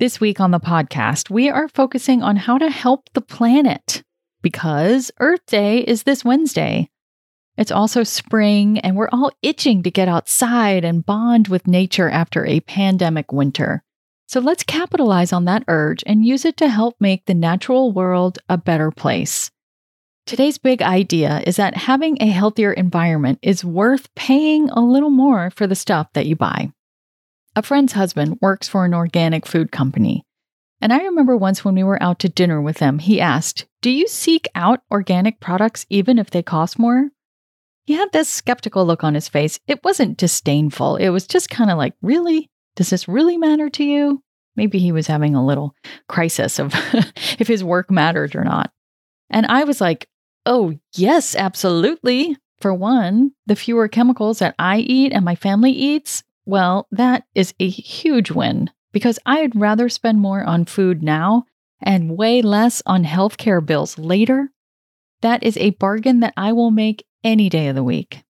This week on the podcast, we are focusing on how to help the planet because Earth Day is this Wednesday. It's also spring, and we're all itching to get outside and bond with nature after a pandemic winter. So let's capitalize on that urge and use it to help make the natural world a better place. Today's big idea is that having a healthier environment is worth paying a little more for the stuff that you buy. A friend's husband works for an organic food company. And I remember once when we were out to dinner with them, he asked, Do you seek out organic products even if they cost more? He had this skeptical look on his face. It wasn't disdainful, it was just kind of like, Really? Does this really matter to you? Maybe he was having a little crisis of if his work mattered or not. And I was like, Oh, yes, absolutely. For one, the fewer chemicals that I eat and my family eats, well, that is a huge win because I'd rather spend more on food now and way less on healthcare bills later. That is a bargain that I will make any day of the week.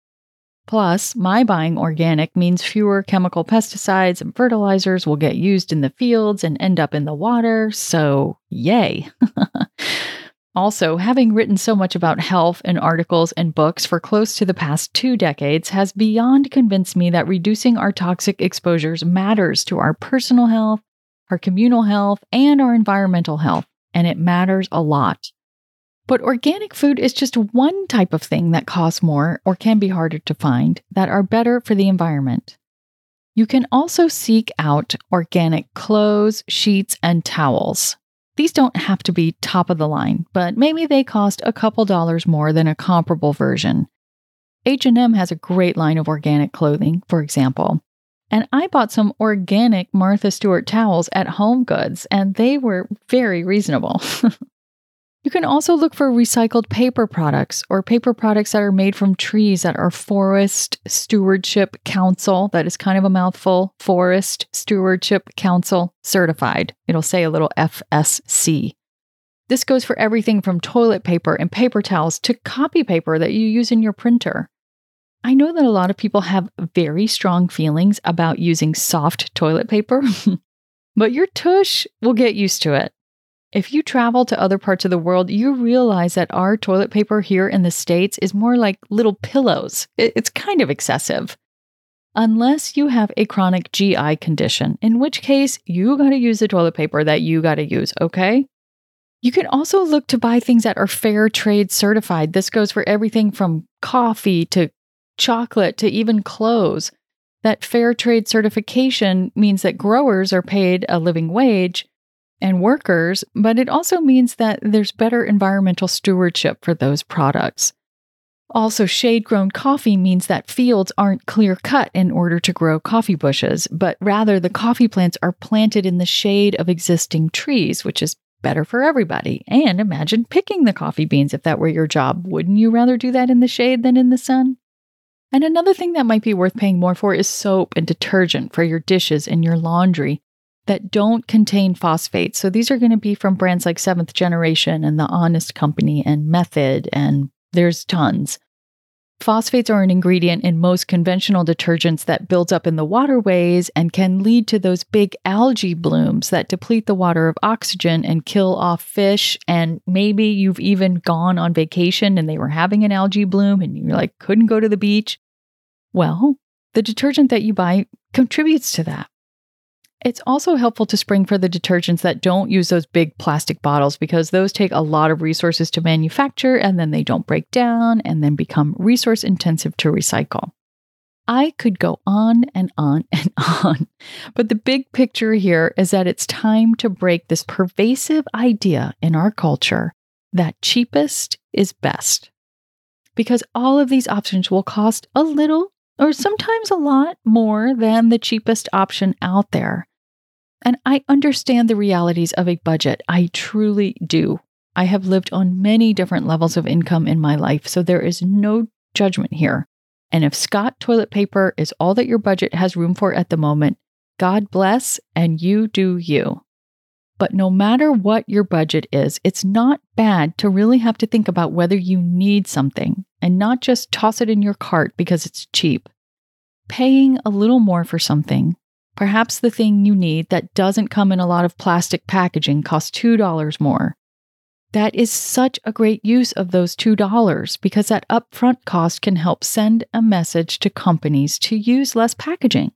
Plus, my buying organic means fewer chemical pesticides and fertilizers will get used in the fields and end up in the water, so yay. Also, having written so much about health in articles and books for close to the past two decades has beyond convinced me that reducing our toxic exposures matters to our personal health, our communal health, and our environmental health, and it matters a lot. But organic food is just one type of thing that costs more or can be harder to find that are better for the environment. You can also seek out organic clothes, sheets, and towels. These don't have to be top of the line, but maybe they cost a couple dollars more than a comparable version. H&M has a great line of organic clothing, for example. And I bought some organic Martha Stewart towels at Home Goods, and they were very reasonable. You can also look for recycled paper products or paper products that are made from trees that are Forest Stewardship Council, that is kind of a mouthful, Forest Stewardship Council certified. It'll say a little FSC. This goes for everything from toilet paper and paper towels to copy paper that you use in your printer. I know that a lot of people have very strong feelings about using soft toilet paper, but your tush will get used to it. If you travel to other parts of the world, you realize that our toilet paper here in the States is more like little pillows. It's kind of excessive. Unless you have a chronic GI condition, in which case you got to use the toilet paper that you got to use, okay? You can also look to buy things that are fair trade certified. This goes for everything from coffee to chocolate to even clothes. That fair trade certification means that growers are paid a living wage and workers, but it also means that there's better environmental stewardship for those products. Also, shade grown coffee means that fields aren't clear cut in order to grow coffee bushes, but rather the coffee plants are planted in the shade of existing trees, which is better for everybody. And imagine picking the coffee beans if that were your job. Wouldn't you rather do that in the shade than in the sun? And another thing that might be worth paying more for is soap and detergent for your dishes and your laundry that don't contain phosphates. So these are going to be from brands like Seventh Generation and The Honest Company and Method, and there's tons. Phosphates are an ingredient in most conventional detergents that builds up in the waterways and can lead to those big algae blooms that deplete the water of oxygen and kill off fish. And maybe you've even gone on vacation and they were having an algae bloom and you're like couldn't go to the beach. Well, the detergent that you buy contributes to that. It's also helpful to spring for the detergents that don't use those big plastic bottles because those take a lot of resources to manufacture and then they don't break down and then become resource intensive to recycle. I could go on and on and on, but the big picture here is that it's time to break this pervasive idea in our culture that cheapest is best. Because all of these options will cost a little or sometimes a lot more than the cheapest option out there. And I understand the realities of a budget. I truly do. I have lived on many different levels of income in my life, so there is no judgment here. And if Scott toilet paper is all that your budget has room for at the moment, God bless and you do you. But no matter what your budget is, it's not bad to really have to think about whether you need something and not just toss it in your cart because it's cheap. Paying a little more for something Perhaps the thing you need that doesn't come in a lot of plastic packaging costs $2 more. That is such a great use of those $2 because that upfront cost can help send a message to companies to use less packaging.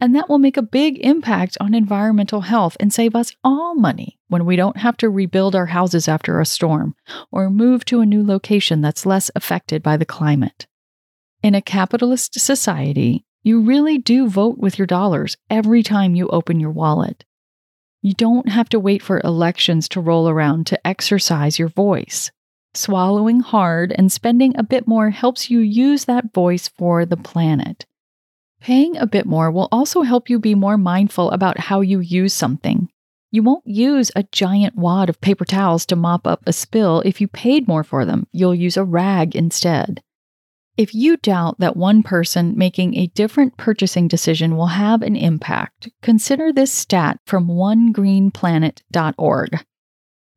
And that will make a big impact on environmental health and save us all money when we don't have to rebuild our houses after a storm or move to a new location that's less affected by the climate. In a capitalist society, you really do vote with your dollars every time you open your wallet. You don't have to wait for elections to roll around to exercise your voice. Swallowing hard and spending a bit more helps you use that voice for the planet. Paying a bit more will also help you be more mindful about how you use something. You won't use a giant wad of paper towels to mop up a spill if you paid more for them. You'll use a rag instead. If you doubt that one person making a different purchasing decision will have an impact, consider this stat from onegreenplanet.org.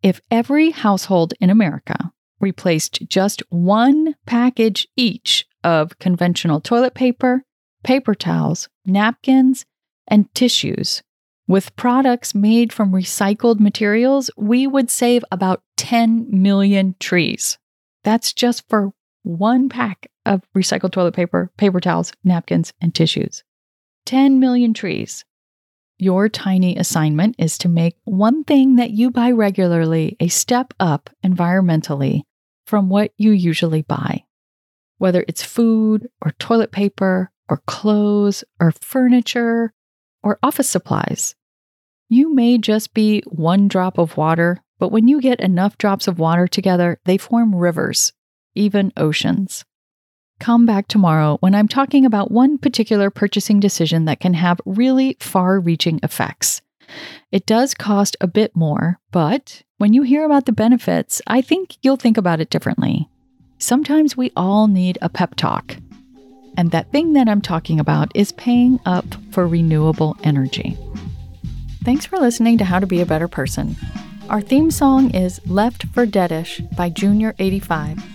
If every household in America replaced just one package each of conventional toilet paper, paper towels, napkins, and tissues with products made from recycled materials, we would save about 10 million trees. That's just for one pack of recycled toilet paper, paper towels, napkins, and tissues. 10 million trees. Your tiny assignment is to make one thing that you buy regularly a step up environmentally from what you usually buy. Whether it's food or toilet paper or clothes or furniture or office supplies. You may just be one drop of water, but when you get enough drops of water together, they form rivers even oceans. Come back tomorrow when I'm talking about one particular purchasing decision that can have really far reaching effects. It does cost a bit more, but when you hear about the benefits, I think you'll think about it differently. Sometimes we all need a pep talk. And that thing that I'm talking about is paying up for renewable energy. Thanks for listening to How to Be a Better Person. Our theme song is Left for Deadish by Junior85.